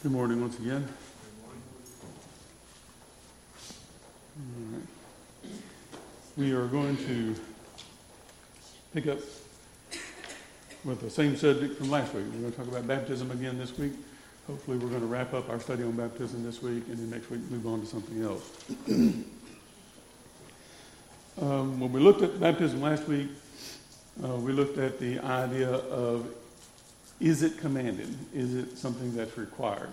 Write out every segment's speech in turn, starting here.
Good morning once again. Right. We are going to pick up with the same subject from last week. We're going to talk about baptism again this week. Hopefully, we're going to wrap up our study on baptism this week and then next week move on to something else. um, when we looked at baptism last week, uh, we looked at the idea of is it commanded? Is it something that's required?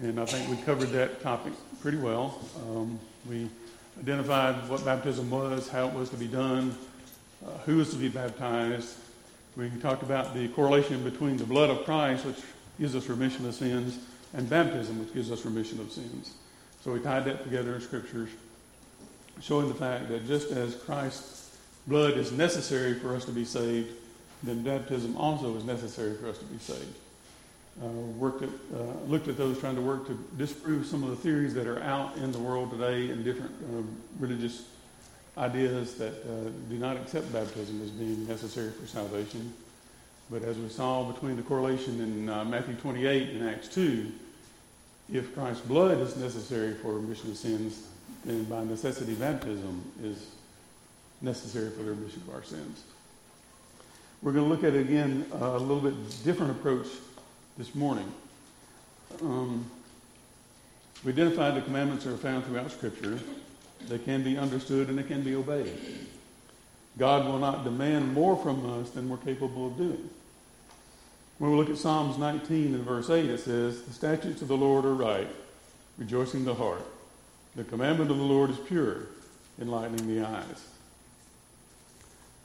And I think we covered that topic pretty well. Um, we identified what baptism was, how it was to be done, uh, who was to be baptized. We talked about the correlation between the blood of Christ, which gives us remission of sins, and baptism, which gives us remission of sins. So we tied that together in scriptures, showing the fact that just as Christ's blood is necessary for us to be saved, then baptism also is necessary for us to be saved. Uh, worked at, uh, looked at those trying to work to disprove some of the theories that are out in the world today and different uh, religious ideas that uh, do not accept baptism as being necessary for salvation. But as we saw between the correlation in uh, Matthew 28 and Acts 2, if Christ's blood is necessary for remission of sins, then by necessity baptism is necessary for the remission of our sins. We're going to look at again a little bit different approach this morning. Um, we identified the commandments are found throughout Scripture. They can be understood and they can be obeyed. God will not demand more from us than we're capable of doing. When we look at Psalms 19 and verse 8, it says, The statutes of the Lord are right, rejoicing the heart. The commandment of the Lord is pure, enlightening the eyes.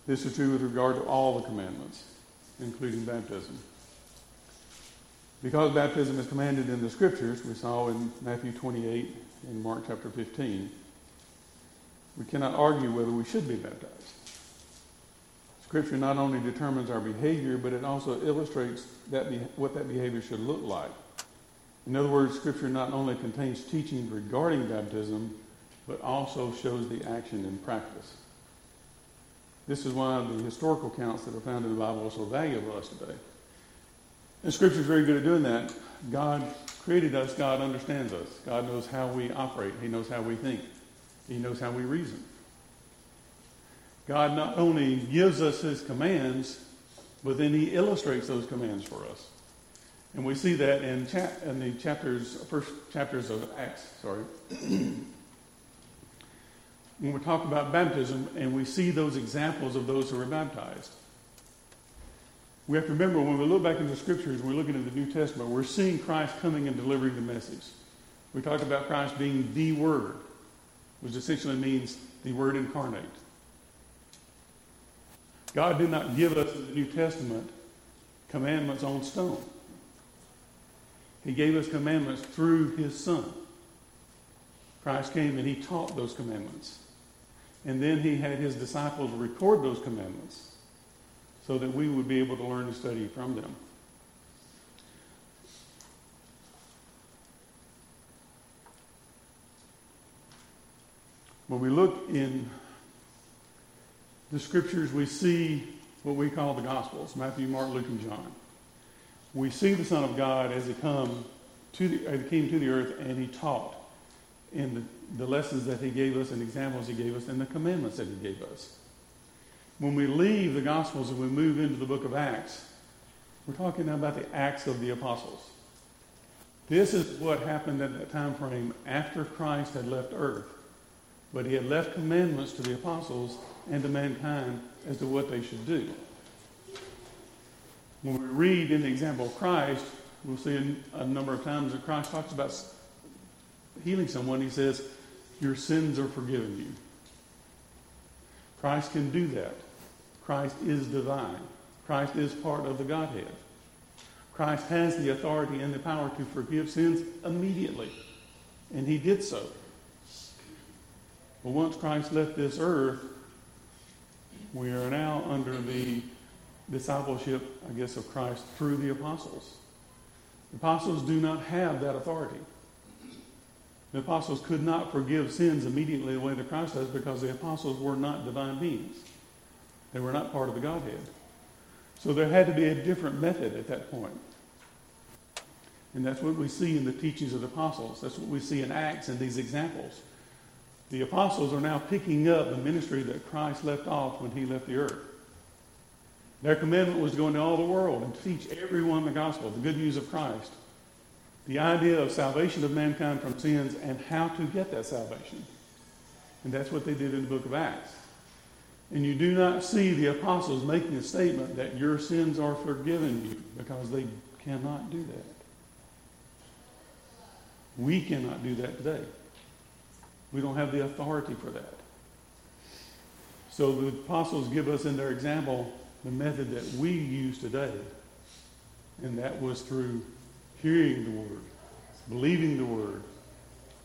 This is true with regard to all the commandments, including baptism. Because baptism is commanded in the scriptures, we saw in Matthew 28 and Mark chapter 15, we cannot argue whether we should be baptized. Scripture not only determines our behavior, but it also illustrates that be- what that behavior should look like. In other words, Scripture not only contains teaching regarding baptism, but also shows the action in practice. This is why the historical accounts that are found in the Bible are so valuable to us today. And Scripture is very good at doing that. God created us, God understands us. God knows how we operate, He knows how we think, He knows how we reason. God not only gives us His commands, but then He illustrates those commands for us. And we see that in, in the chapters, first chapters of Acts, sorry. when we talk about baptism and we see those examples of those who were baptized. We have to remember when we look back into the scriptures, we're looking at the New Testament, we're seeing Christ coming and delivering the message. We talked about Christ being the Word, which essentially means the Word incarnate. God did not give us in the New Testament commandments on stone. He gave us commandments through His Son. Christ came and He taught those commandments. And then he had his disciples record those commandments so that we would be able to learn and study from them. When we look in the scriptures, we see what we call the Gospels Matthew, Mark, Luke, and John. We see the Son of God as he, come to the, he came to the earth and he taught in the the lessons that he gave us and examples he gave us and the commandments that he gave us. When we leave the Gospels and we move into the book of Acts, we're talking now about the Acts of the Apostles. This is what happened at that time frame after Christ had left earth. But he had left commandments to the apostles and to mankind as to what they should do. When we read in the example of Christ, we'll see a number of times that Christ talks about healing someone. He says, your sins are forgiven you. Christ can do that. Christ is divine. Christ is part of the Godhead. Christ has the authority and the power to forgive sins immediately. And he did so. But once Christ left this earth, we are now under the discipleship, I guess, of Christ through the apostles. The apostles do not have that authority. The apostles could not forgive sins immediately the way that Christ does because the apostles were not divine beings. They were not part of the Godhead. So there had to be a different method at that point. And that's what we see in the teachings of the apostles. That's what we see in Acts and these examples. The apostles are now picking up the ministry that Christ left off when he left the earth. Their commandment was to go into all the world and teach everyone the gospel, the good news of Christ, the idea of salvation of mankind from sins, and how to get that salvation. And that's what they did in the book of Acts. And you do not see the apostles making a statement that your sins are forgiven you because they cannot do that. We cannot do that today. We don't have the authority for that. So the apostles give us in their example the method that we use today. And that was through hearing the word, believing the word,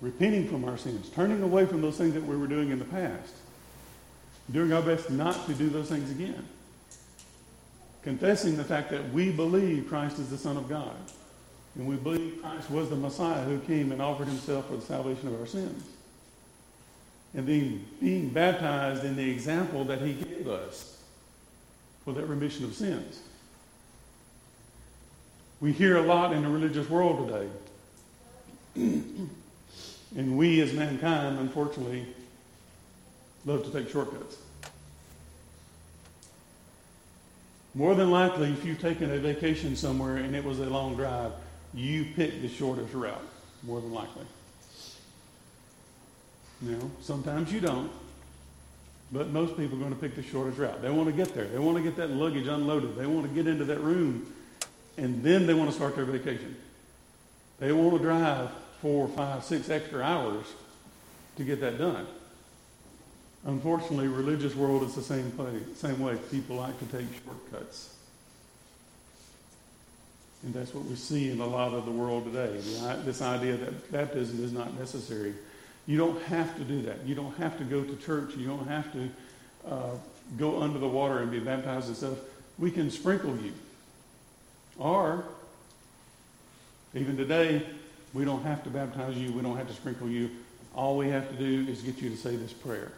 repenting from our sins, turning away from those things that we were doing in the past, doing our best not to do those things again, confessing the fact that we believe Christ is the Son of God, and we believe Christ was the Messiah who came and offered himself for the salvation of our sins, and being, being baptized in the example that he gave us for that remission of sins. We hear a lot in the religious world today. and we as mankind, unfortunately, love to take shortcuts. More than likely, if you've taken a vacation somewhere and it was a long drive, you picked the shortest route, more than likely. Know, sometimes you don't. But most people are going to pick the shortest route. They want to get there. They want to get that luggage unloaded. They want to get into that room, and then they want to start their vacation. They want to drive four, five, six extra hours to get that done. Unfortunately, religious world is the same way. Same way. People like to take shortcuts. And that's what we see in a lot of the world today. This idea that baptism is not necessary you don't have to do that. You don't have to go to church. You don't have to uh, go under the water and be baptized and stuff. We can sprinkle you. Or, even today, we don't have to baptize you. We don't have to sprinkle you. All we have to do is get you to say this prayer.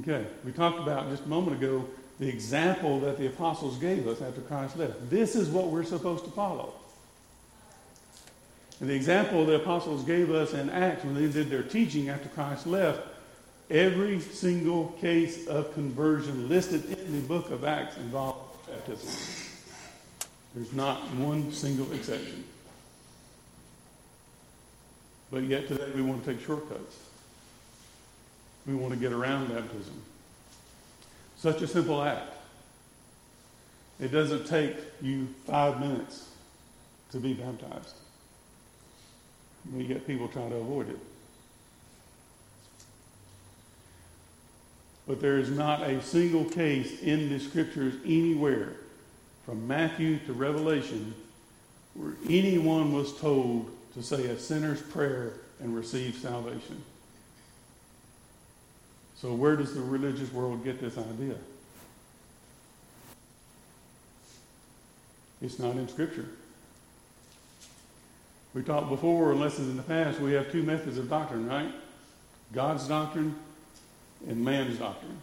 Okay, we talked about just a moment ago the example that the apostles gave us after Christ left. This is what we're supposed to follow. And the example the apostles gave us in Acts when they did their teaching after Christ left, every single case of conversion listed in the book of Acts involved baptism. There's not one single exception. But yet today we want to take shortcuts. We want to get around baptism. Such a simple act. It doesn't take you five minutes to be baptized. We get people trying to avoid it. But there is not a single case in the scriptures anywhere, from Matthew to Revelation, where anyone was told to say a sinner's prayer and receive salvation. So, where does the religious world get this idea? It's not in Scripture. We talked before in lessons in the past, we have two methods of doctrine, right? God's doctrine and man's doctrine.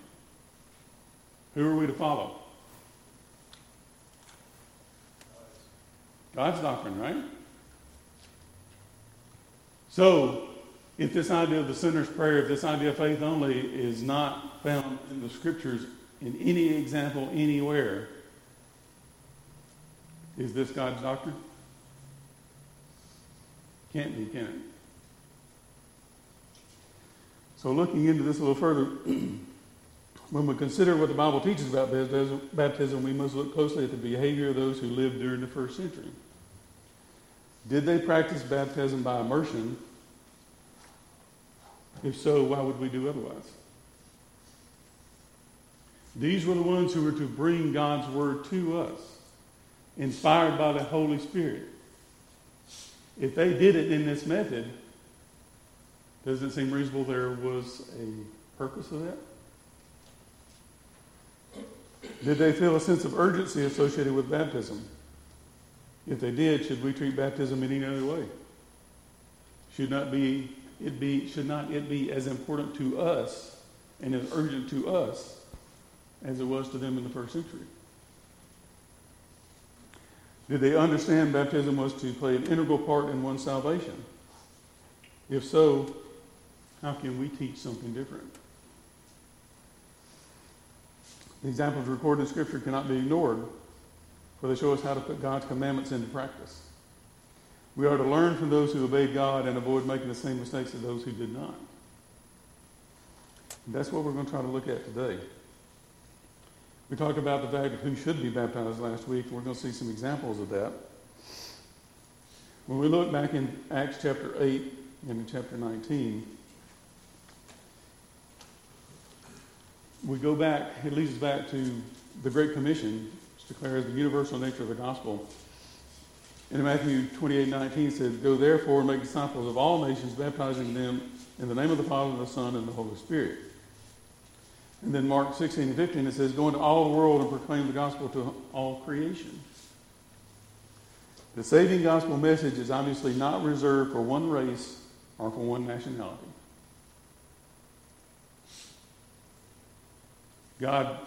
Who are we to follow? God's doctrine, right? So, if this idea of the sinner's prayer, if this idea of faith only is not found in the scriptures in any example anywhere, is this God's doctrine? Can't be, can it? So, looking into this a little further, when we consider what the Bible teaches about baptism, we must look closely at the behavior of those who lived during the first century. Did they practice baptism by immersion? If so, why would we do otherwise? These were the ones who were to bring God's word to us, inspired by the Holy Spirit. If they did it in this method, does it seem reasonable there was a purpose of that? Did they feel a sense of urgency associated with baptism? If they did, should we treat baptism in any other way? Should not be it be should not it be as important to us and as urgent to us as it was to them in the first century? Did they understand baptism was to play an integral part in one's salvation? If so, how can we teach something different? The examples recorded in Scripture cannot be ignored, for they show us how to put God's commandments into practice. We are to learn from those who obeyed God and avoid making the same mistakes as those who did not. And that's what we're going to try to look at today. We talked about the fact of who should be baptized last week. We're going to see some examples of that. When we look back in Acts chapter 8 and in chapter 19, we go back, it leads us back to the Great Commission, which declares the universal nature of the gospel. And In Matthew 28 19 says, Go therefore and make disciples of all nations, baptizing them in the name of the Father, and the Son, and the Holy Spirit. And then Mark 16 and 15, it says, Go into all the world and proclaim the gospel to all creation. The saving gospel message is obviously not reserved for one race or for one nationality. God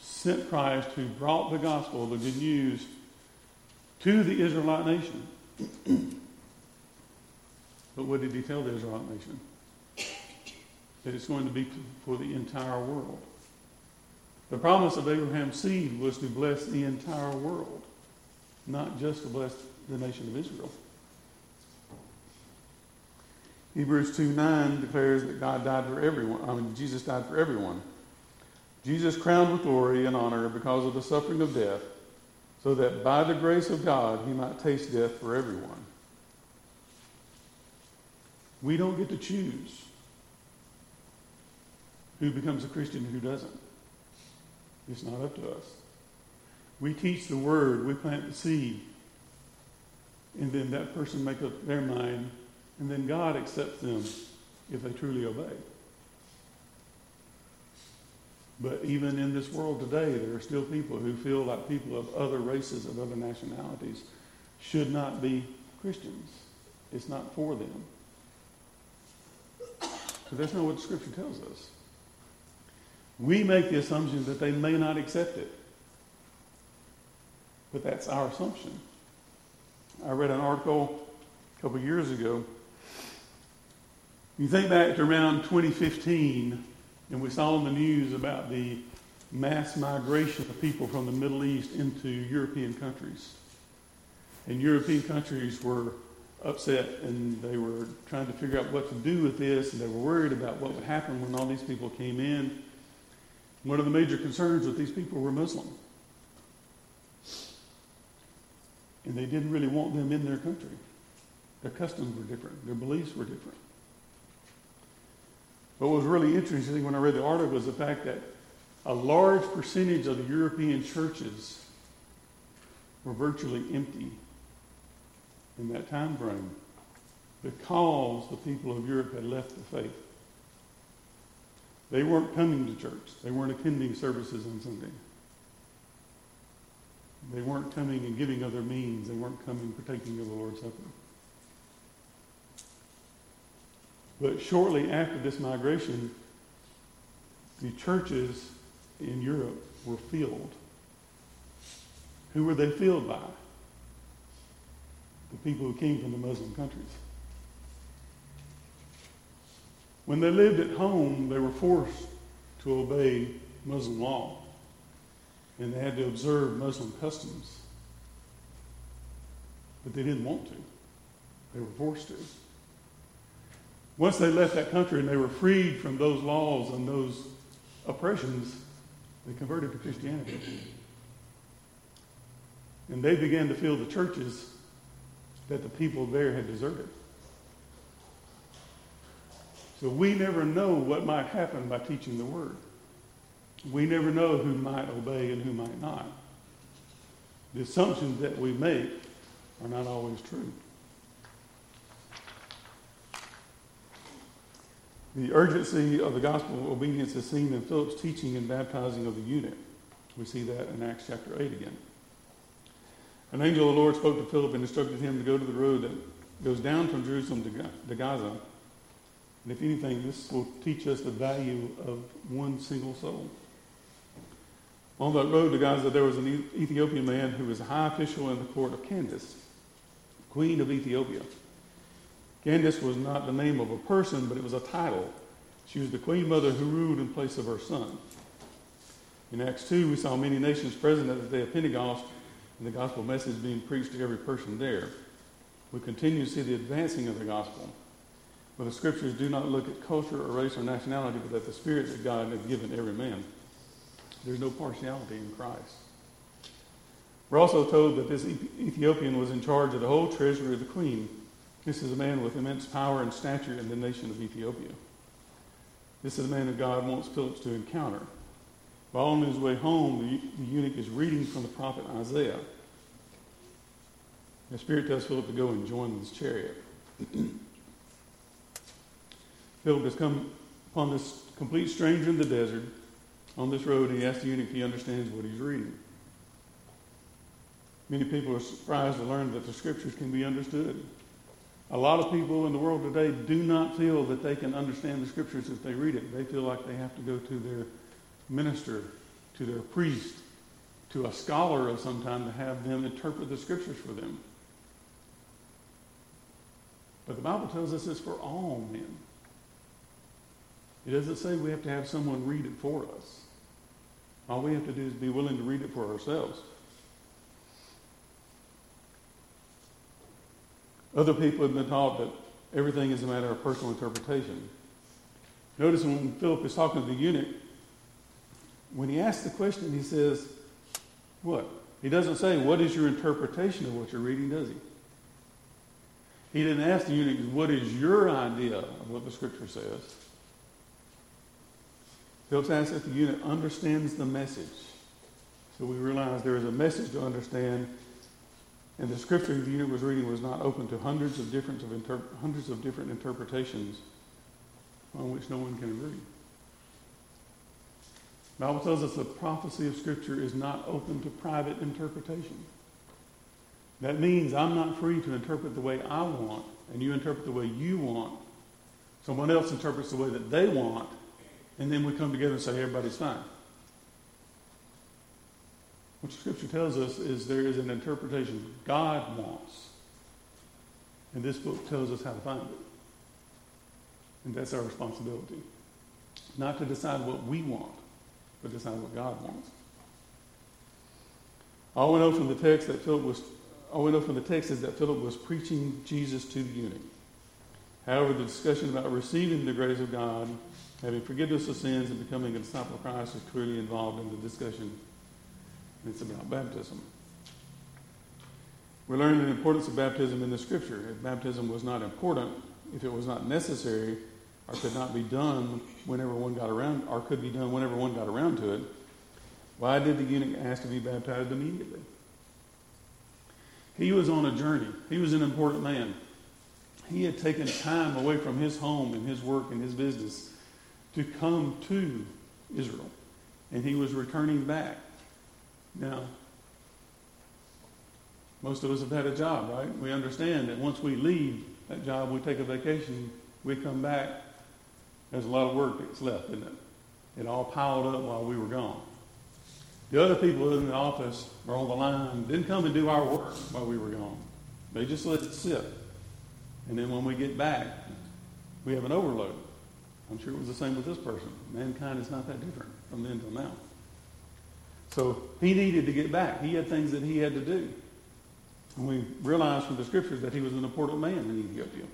sent Christ who brought the gospel, the good news, to the Israelite nation. but what did he tell the Israelite nation? That it's going to be for the entire world. The promise of Abraham's seed was to bless the entire world, not just to bless the nation of Israel. Hebrews 2 9 declares that God died for everyone. I mean, Jesus died for everyone. Jesus crowned with glory and honor because of the suffering of death, so that by the grace of God he might taste death for everyone. We don't get to choose who becomes a Christian and who doesn't. It's not up to us. We teach the word, we plant the seed, and then that person makes up their mind, and then God accepts them if they truly obey. But even in this world today, there are still people who feel like people of other races, of other nationalities, should not be Christians. It's not for them. But that's not what the Scripture tells us. We make the assumption that they may not accept it. But that's our assumption. I read an article a couple years ago. You think back to around 2015 and we saw in the news about the mass migration of people from the Middle East into European countries. And European countries were upset and they were trying to figure out what to do with this and they were worried about what would happen when all these people came in. One of the major concerns with these people were Muslim. And they didn't really want them in their country. Their customs were different, their beliefs were different. But what was really interesting when I read the article was the fact that a large percentage of the European churches were virtually empty in that time frame because the people of Europe had left the faith. They weren't coming to church. They weren't attending services on Sunday. They weren't coming and giving of their means. They weren't coming partaking of the Lord's Supper. But shortly after this migration, the churches in Europe were filled. Who were they filled by? The people who came from the Muslim countries. When they lived at home, they were forced to obey Muslim law. And they had to observe Muslim customs. But they didn't want to. They were forced to. Once they left that country and they were freed from those laws and those oppressions, they converted to Christianity. And they began to fill the churches that the people there had deserted. So we never know what might happen by teaching the word. We never know who might obey and who might not. The assumptions that we make are not always true. The urgency of the gospel of obedience is seen in Philip's teaching and baptizing of the eunuch. We see that in Acts chapter 8 again. An angel of the Lord spoke to Philip and instructed him to go to the road that goes down from Jerusalem to Gaza. And if anything, this will teach us the value of one single soul. On that road to Gaza, there was an Ethiopian man who was a high official in the court of Candace, queen of Ethiopia. Candace was not the name of a person, but it was a title. She was the queen mother who ruled in place of her son. In Acts 2, we saw many nations present at the day of Pentecost and the gospel message being preached to every person there. We continue to see the advancing of the gospel. But the scriptures do not look at culture or race or nationality, but at the spirit that God has given every man. There's no partiality in Christ. We're also told that this Ethiopian was in charge of the whole treasury of the queen. This is a man with immense power and stature in the nation of Ethiopia. This is a man that God wants Philip to encounter. While on his way home, the, eunuch is reading from the prophet Isaiah. The Spirit tells Philip to go and join his chariot. Philip has come upon this complete stranger in the desert. On this road, he asks the eunuch if he understands what he's reading. Many people are surprised to learn that the scriptures can be understood. A lot of people in the world today do not feel that they can understand the scriptures if they read it. They feel like they have to go to their minister, to their priest, to a scholar of some time to have them interpret the scriptures for them. But the Bible tells us it's for all men. It doesn't say we have to have someone read it for us. All we have to do is be willing to read it for ourselves. Other people have been taught that everything is a matter of personal interpretation. Notice when Philip is talking to the eunuch, when he asks the question, he says, What? He doesn't say, What is your interpretation of what you're reading, does he? He didn't ask the eunuch, What is your idea of what the scripture says? Philip's asked if the eunuch understands the message. So we realize there is a message to understand, and the scripture the eunuch was reading was not open to hundreds of different, of inter- hundreds of different interpretations on which no one can agree. The Bible tells us the prophecy of Scripture is not open to private interpretation. That means I'm not free to interpret the way I want, and you interpret the way you want. Someone else interprets the way that they want, and then we come together and say everybody's fine. What Scripture tells us is there is an interpretation God wants, and this book tells us how to find it. And that's our responsibility. Not to decide what we want, but not what God wants. All we know from the text that Philip was all we know from the text is that Philip was preaching Jesus to the eunuch. However, the discussion about receiving the grace of God, having forgiveness of sins, and becoming a disciple of Christ is clearly involved in the discussion. It's about baptism. We learn the importance of baptism in the scripture. If baptism was not important, if it was not necessary, or could not be done whenever one got around, or could be done whenever one got around to it, why did the eunuch ask to be baptized immediately? He was on a journey. He was an important man. He had taken time away from his home and his work and his business to come to Israel. And he was returning back. Now, most of us have had a job, right? We understand that once we leave that job, we take a vacation, we come back, there's a lot of work that's left, isn't it? It all piled up while we were gone. The other people in the office or on the line didn't come and do our work while we were gone. They just let it sit. And then when we get back, we have an overload. I'm sure it was the same with this person. Mankind is not that different from then till now. So he needed to get back. He had things that he had to do. And we realized from the scriptures that he was an important man in Ethiopia.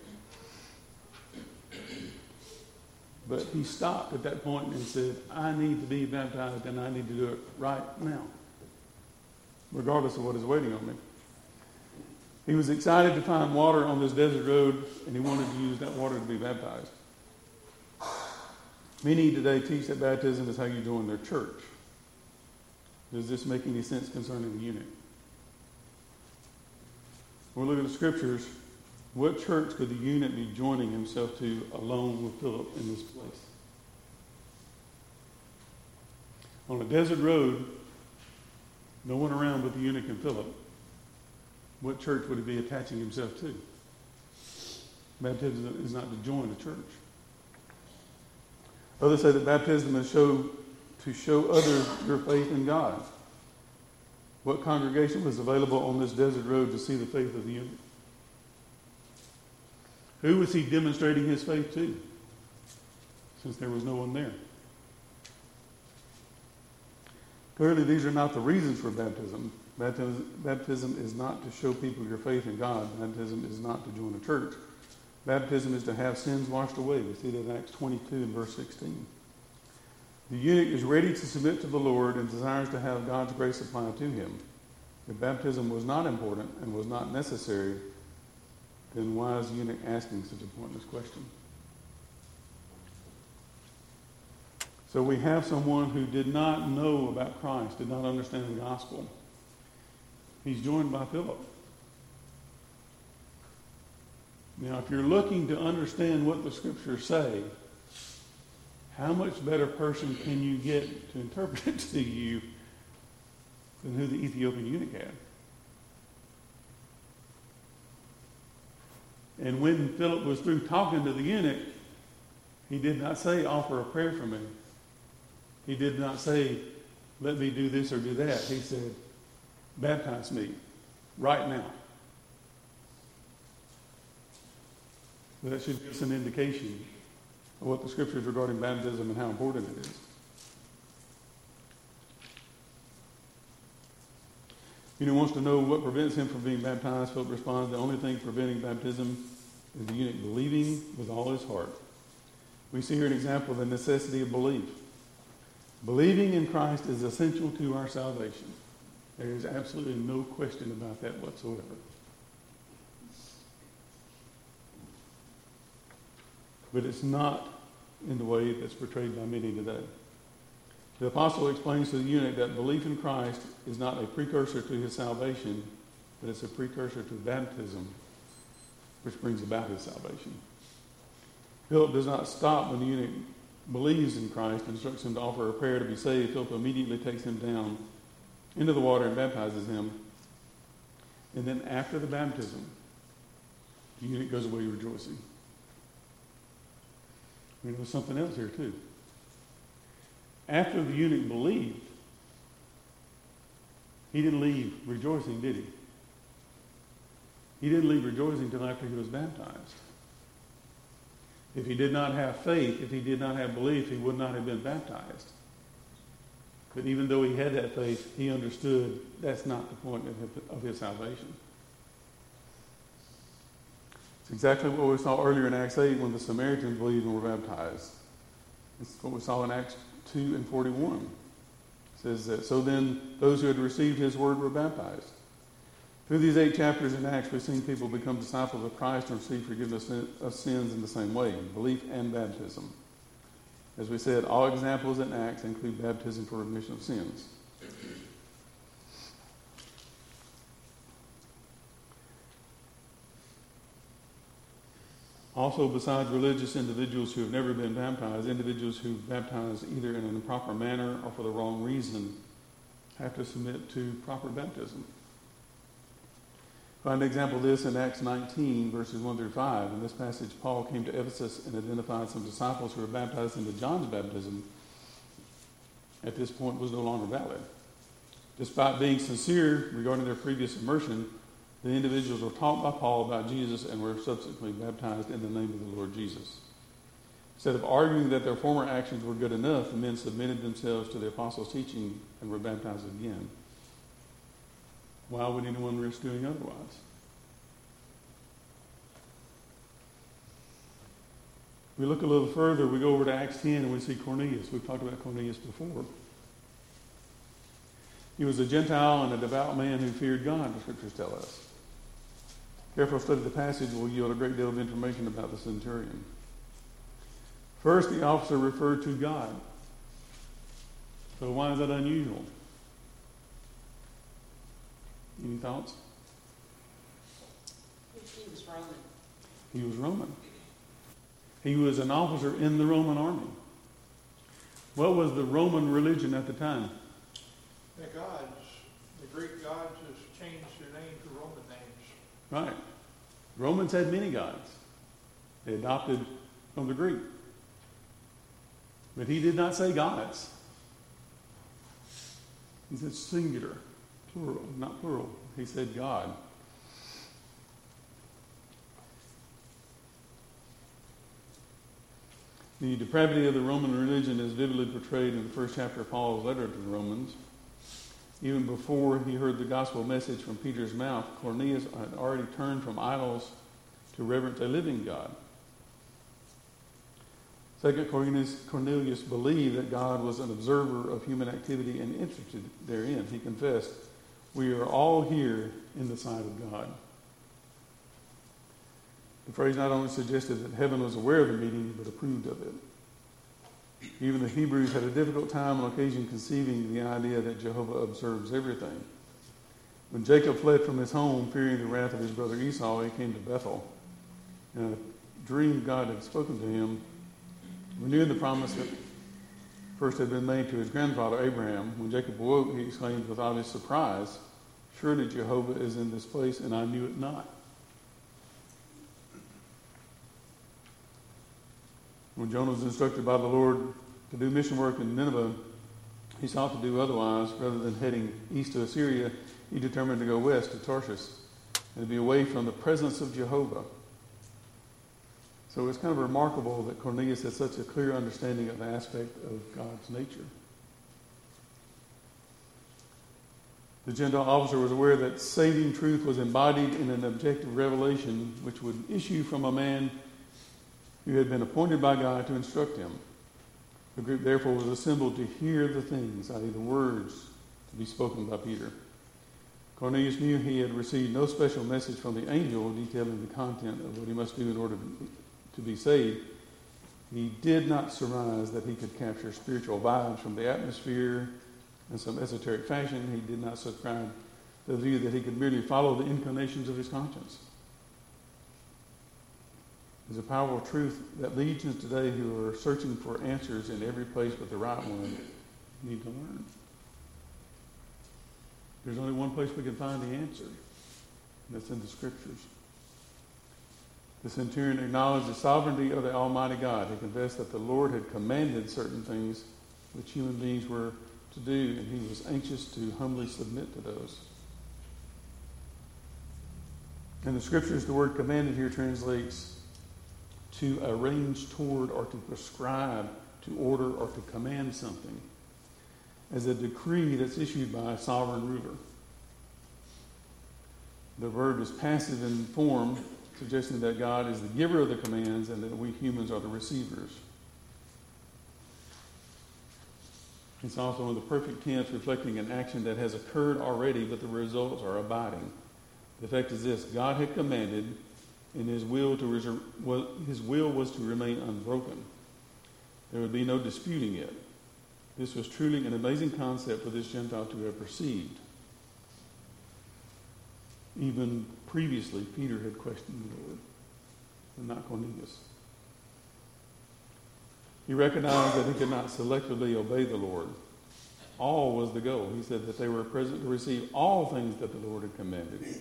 But he stopped at that point and said, I need to be baptized and I need to do it right now, regardless of what is waiting on me. He was excited to find water on this desert road and he wanted to use that water to be baptized. Many today teach that baptism is how you join their church. Does this make any sense concerning the eunuch? When we look at the scriptures, what church could the eunuch be joining himself to alone with Philip in this place? On a desert road, no one around but the eunuch and Philip. What church would he be attaching himself to? Baptism is not to join a church. Others say that baptism is show to show others your faith in God. What congregation was available on this desert road to see the faith of the eunuch? Who was he demonstrating his faith to? Since there was no one there. Clearly, these are not the reasons for baptism. Baptism, baptism is not to show people your faith in God. Baptism is not to join a church. Baptism is to have sins washed away. We see that in Acts 22 and verse 16. The eunuch is ready to submit to the Lord and desires to have God's grace applied to him. If baptism was not important and was not necessary, then why is the eunuch asking such a pointless question? So we have someone who did not know about Christ, did not understand the gospel. He's joined by Philip. Now, if you're looking to understand what the scriptures say, how much better person can you get to interpret it to you than who the Ethiopian eunuch had? And when Philip was through talking to the eunuch, he did not say, offer a prayer for me. He did not say, let me do this or do that. He said, baptize me right now. That should give us an indication what the scriptures regarding baptism and how important it is. You know, wants to know what prevents him from being baptized. Philip responds, the only thing preventing baptism is the eunuch believing with all his heart. We see here an example of the necessity of belief. Believing in Christ is essential to our salvation. There is absolutely no question about that whatsoever. But it's not in the way that's portrayed by many today. The apostle explains to the eunuch that belief in Christ is not a precursor to his salvation, but it's a precursor to baptism, which brings about his salvation. Philip does not stop when the eunuch believes in Christ, instructs him to offer a prayer to be saved. Philip immediately takes him down into the water and baptizes him. And then after the baptism, the eunuch goes away rejoicing. Mean, there's something else here, too. After the eunuch believed, he didn't leave rejoicing, did he? He didn't leave rejoicing until after he was baptized. If he did not have faith, if he did not have belief, he would not have been baptized. But even though he had that faith, he understood that's not the point of his salvation. It's exactly what we saw earlier in Acts 8 when the Samaritans believed and were baptized. It's what we saw in Acts 2 and 41. It says that, so then those who had received his word were baptized. Through these eight chapters in Acts, we've seen people become disciples of Christ and receive forgiveness of sins in the same way belief and baptism. As we said, all examples in Acts include baptism for remission of sins. Also, besides religious individuals who have never been baptized, individuals who baptize either in an improper manner or for the wrong reason have to submit to proper baptism. Find an example of this in Acts 19, verses 1 through 5. In this passage, Paul came to Ephesus and identified some disciples who were baptized into John's baptism. At this point, was no longer valid. Despite being sincere regarding their previous immersion, the individuals were taught by Paul about Jesus and were subsequently baptized in the name of the Lord Jesus. Instead of arguing that their former actions were good enough, the men submitted themselves to the apostles' teaching and were baptized again. Why would anyone risk doing otherwise? We look a little further, we go over to Acts 10 and we see Cornelius. We've talked about Cornelius before. He was a Gentile and a devout man who feared God, the scriptures tell us. Careful study of the passage will yield a great deal of information about the centurion. First, the officer referred to God. So why is that unusual? Any thoughts? He was Roman. He was Roman. He was an officer in the Roman army. What was the Roman religion at the time? The gods, the Greek gods has changed their name to Roman names. Right. Romans had many gods. They adopted from the Greek. But he did not say gods. He said singular, plural, not plural. He said God. The depravity of the Roman religion is vividly portrayed in the first chapter of Paul's letter to the Romans. Even before he heard the gospel message from Peter's mouth, Cornelius had already turned from idols to reverence a living God. Second, Cornelius, Cornelius believed that God was an observer of human activity and interested therein. He confessed, We are all here in the sight of God. The phrase not only suggested that heaven was aware of the meeting, but approved of it. Even the Hebrews had a difficult time on occasion conceiving the idea that Jehovah observes everything. When Jacob fled from his home, fearing the wrath of his brother Esau, he came to Bethel. And a dream God had spoken to him, renewing the promise that first had been made to his grandfather Abraham. When Jacob awoke, he exclaimed with obvious surprise, Surely Jehovah is in this place, and I knew it not. When Jonah was instructed by the Lord to do mission work in Nineveh, he sought to do otherwise. Rather than heading east to Assyria, he determined to go west to Tarshish and to be away from the presence of Jehovah. So it's kind of remarkable that Cornelius had such a clear understanding of the aspect of God's nature. The Gentile officer was aware that saving truth was embodied in an objective revelation which would issue from a man who had been appointed by God to instruct him. The group therefore was assembled to hear the things, i.e., the words to be spoken by Peter. Cornelius knew he had received no special message from the angel detailing the content of what he must do in order to be saved. He did not surmise that he could capture spiritual vibes from the atmosphere in some esoteric fashion. He did not subscribe to the view that he could merely follow the inclinations of his conscience is a powerful truth that legions today who are searching for answers in every place but the right one need to learn. There's only one place we can find the answer, and that's in the scriptures. The centurion acknowledged the sovereignty of the Almighty God. He confessed that the Lord had commanded certain things which human beings were to do, and he was anxious to humbly submit to those. In the scriptures, the word commanded here translates to arrange toward or to prescribe, to order or to command something as a decree that's issued by a sovereign ruler. The verb is passive in form, suggesting that God is the giver of the commands and that we humans are the receivers. It's also in the perfect tense, reflecting an action that has occurred already, but the results are abiding. The effect is this God had commanded, and his will to well, his will was to remain unbroken. There would be no disputing it. This was truly an amazing concept for this Gentile to have perceived. Even previously, Peter had questioned the Lord, and not Cornelius. He recognized that he could not selectively obey the Lord. All was the goal. He said that they were present to receive all things that the Lord had commanded.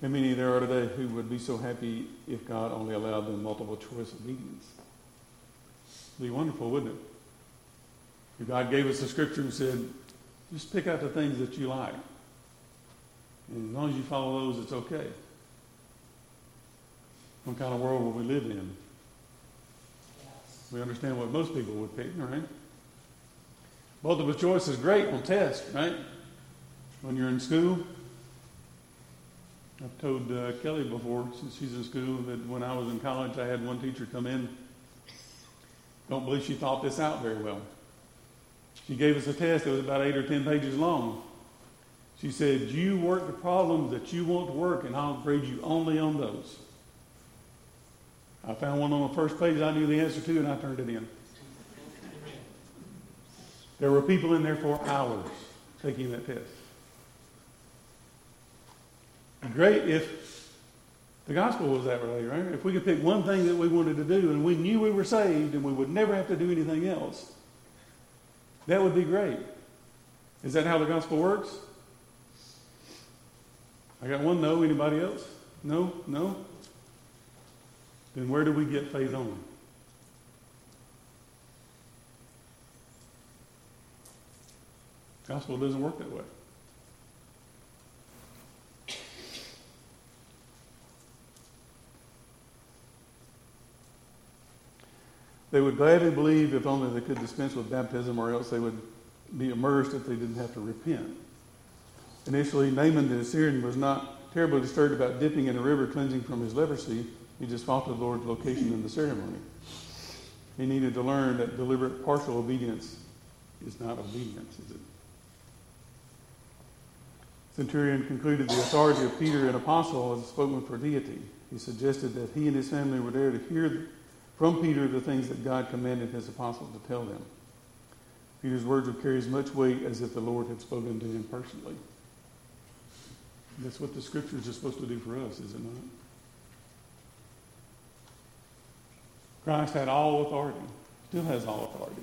How many there are today who would be so happy if God only allowed them multiple choice obedience? It'd be wonderful, wouldn't it? If God gave us the scripture and said, just pick out the things that you like. And as long as you follow those, it's okay. What kind of world will we live in? We understand what most people would pick, right? Multiple choice is great on tests, right? When you're in school, I've told uh, Kelly before, since she's in school, that when I was in college, I had one teacher come in. Don't believe she thought this out very well. She gave us a test that was about eight or ten pages long. She said, You work the problems that you want to work, and I'll grade you only on those. I found one on the first page I knew the answer to, and I turned it in. There were people in there for hours taking that test great if the gospel was that way, right? If we could pick one thing that we wanted to do and we knew we were saved and we would never have to do anything else, that would be great. Is that how the gospel works? I got one no. Anybody else? No? No? Then where do we get faith on? Gospel doesn't work that way. They would gladly believe if only they could dispense with baptism, or else they would be immersed if they didn't have to repent. Initially, Naaman the Assyrian was not terribly disturbed about dipping in a river cleansing from his leprosy. He just followed the Lord's location in the ceremony. He needed to learn that deliberate partial obedience is not obedience, is it? Centurion concluded the authority of Peter, an apostle, as a spokesman for deity. He suggested that he and his family were there to hear from Peter the things that God commanded his apostle to tell them. Peter's words would carry as much weight as if the Lord had spoken to him personally. That's what the scriptures are supposed to do for us, is it not? Christ had all authority, still has all authority.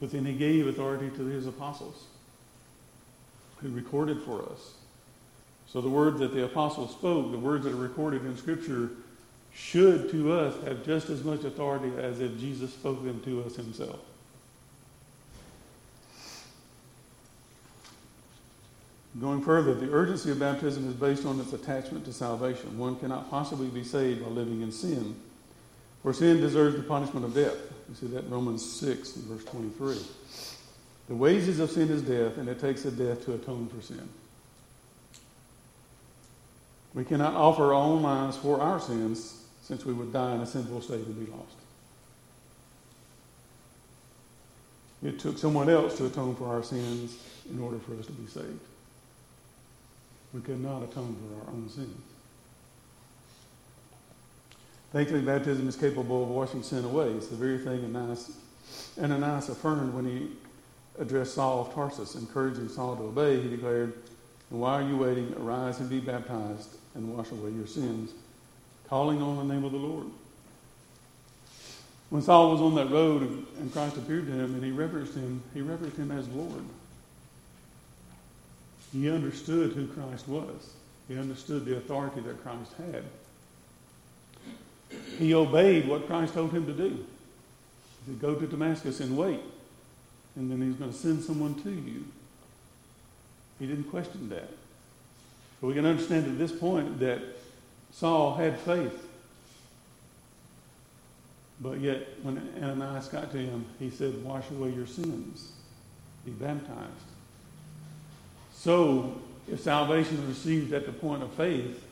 But then he gave authority to his apostles who recorded for us. So the words that the apostles spoke, the words that are recorded in Scripture, should to us have just as much authority as if Jesus spoke them to us himself. Going further, the urgency of baptism is based on its attachment to salvation. One cannot possibly be saved by living in sin, for sin deserves the punishment of death. You see that in Romans 6, verse 23. The wages of sin is death, and it takes a death to atone for sin. We cannot offer our own lives for our sins, since we would die in a sinful state and be lost. It took someone else to atone for our sins in order for us to be saved. We could not atone for our own sins. Thankfully, baptism is capable of washing sin away. It's the very thing Ananias, Ananias affirmed when he addressed Saul of Tarsus, encouraging Saul to obey. He declared, why are you waiting? Arise and be baptized and wash away your sins, calling on the name of the Lord. When Saul was on that road and Christ appeared to him and he reverenced him, he reverenced him as Lord. He understood who Christ was. He understood the authority that Christ had. He obeyed what Christ told him to do. He said, Go to Damascus and wait, and then he's going to send someone to you. He didn't question that. But we can understand at this point that Saul had faith. But yet, when Ananias got to him, he said, Wash away your sins, be baptized. So, if salvation was received at the point of faith,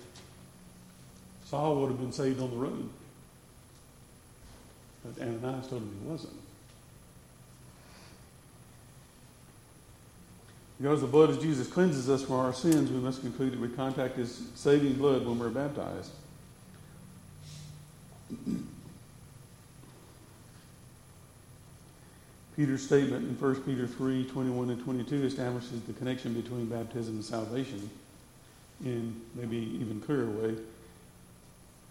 Saul would have been saved on the road. But Ananias told him he wasn't. Because the blood of Jesus cleanses us from our sins, we must conclude that we contact his saving blood when we're baptized. Peter's statement in 1 Peter 3 21 and 22 establishes the connection between baptism and salvation in maybe even clearer way.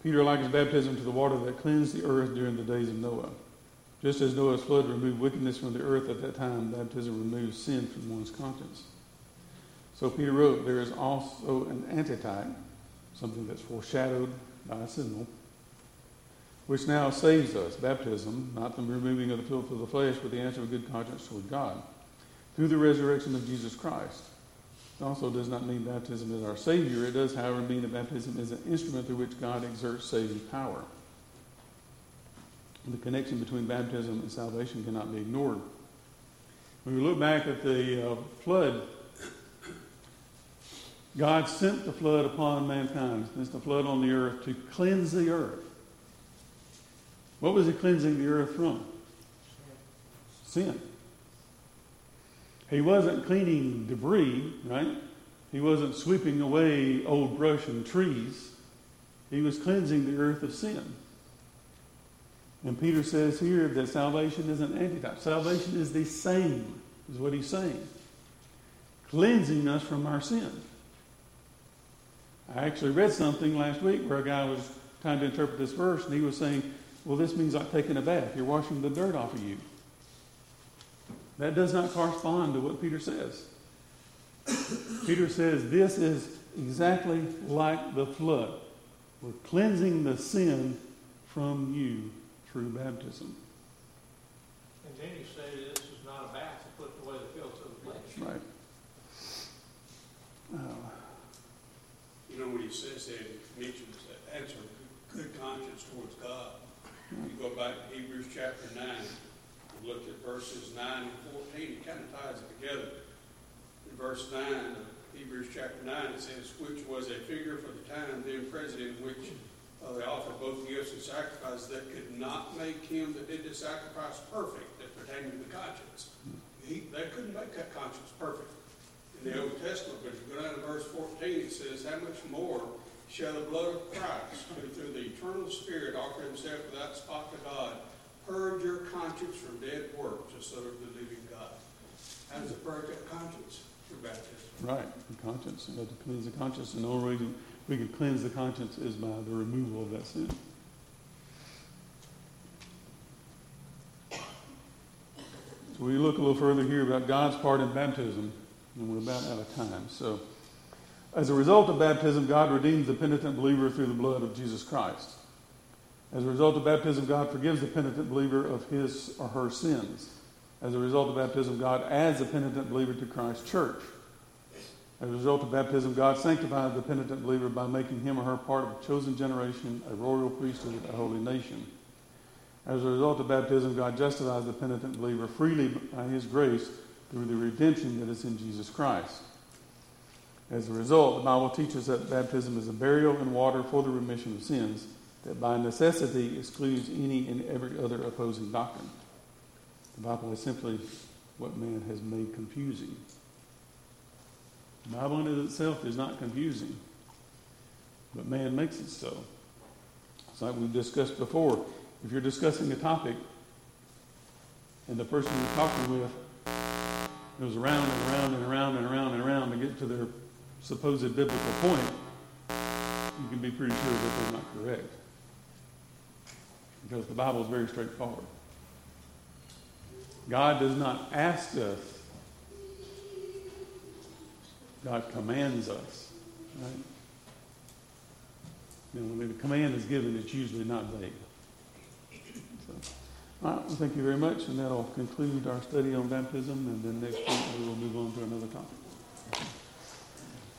Peter likens baptism to the water that cleansed the earth during the days of Noah. Just as Noah's flood removed wickedness from the earth at that time, baptism removes sin from one's conscience. So Peter wrote, there is also an antitype, something that's foreshadowed by a symbol, which now saves us. Baptism, not the removing of the filth of the flesh, but the answer of a good conscience toward God, through the resurrection of Jesus Christ. It also does not mean baptism is our Savior. It does, however, mean that baptism is an instrument through which God exerts saving power. The connection between baptism and salvation cannot be ignored. When we look back at the uh, flood, God sent the flood upon mankind. It's the flood on the earth to cleanse the earth. What was he cleansing the earth from? Sin. He wasn't cleaning debris, right? He wasn't sweeping away old brush and trees. He was cleansing the earth of sin. And Peter says here that salvation is an antitype. Salvation is the same, is what he's saying. Cleansing us from our sin. I actually read something last week where a guy was trying to interpret this verse, and he was saying, well, this means like taking a bath. You're washing the dirt off of you. That does not correspond to what Peter says. Peter says this is exactly like the flood. We're cleansing the sin from you through baptism. And then you say this is not a bath to put away the filth of the flesh. Right. Uh, you know, when he says there, he mentions that answer good conscience towards God. You go back to Hebrews chapter 9 and look at verses 9 and 14, it kind of ties it together. In verse 9 of Hebrews chapter 9, it says, Which was a figure for the time then present in which uh, they offered both gifts and sacrifices that could not make him that did the sacrifice perfect, that pertained to the conscience. He, they couldn't make that conscience perfect in the Old Testament, but if you go down to verse 14, it says, How much more shall the blood of Christ, who through the eternal Spirit offered himself without spot to God, purge your conscience from dead works to serve the living God? How does it purge that conscience? Through baptism. Right, the conscience, you have to cleanse the conscience, and only way we can cleanse the conscience is by the removal of that sin. So we look a little further here about God's part in baptism, and we're about out of time. So, as a result of baptism, God redeems the penitent believer through the blood of Jesus Christ. As a result of baptism, God forgives the penitent believer of his or her sins. As a result of baptism, God adds the penitent believer to Christ's church. As a result of baptism, God sanctifies the penitent believer by making him or her part of a chosen generation, a royal priesthood, a holy nation. As a result of baptism, God justifies the penitent believer freely by his grace through the redemption that is in Jesus Christ. As a result, the Bible teaches that baptism is a burial in water for the remission of sins that by necessity excludes any and every other opposing doctrine. The Bible is simply what man has made confusing. The Bible in itself is not confusing, but man makes it so. It's like we've discussed before. If you're discussing a topic and the person you're talking with goes around and around and around and around and around to get to their supposed biblical point, you can be pretty sure that they're not correct. Because the Bible is very straightforward. God does not ask us, God commands us. Right? You know, when the command is given, it's usually not vague. So, all right, well, thank you very much, and that'll conclude our study on baptism, and then next week we will move on to another topic.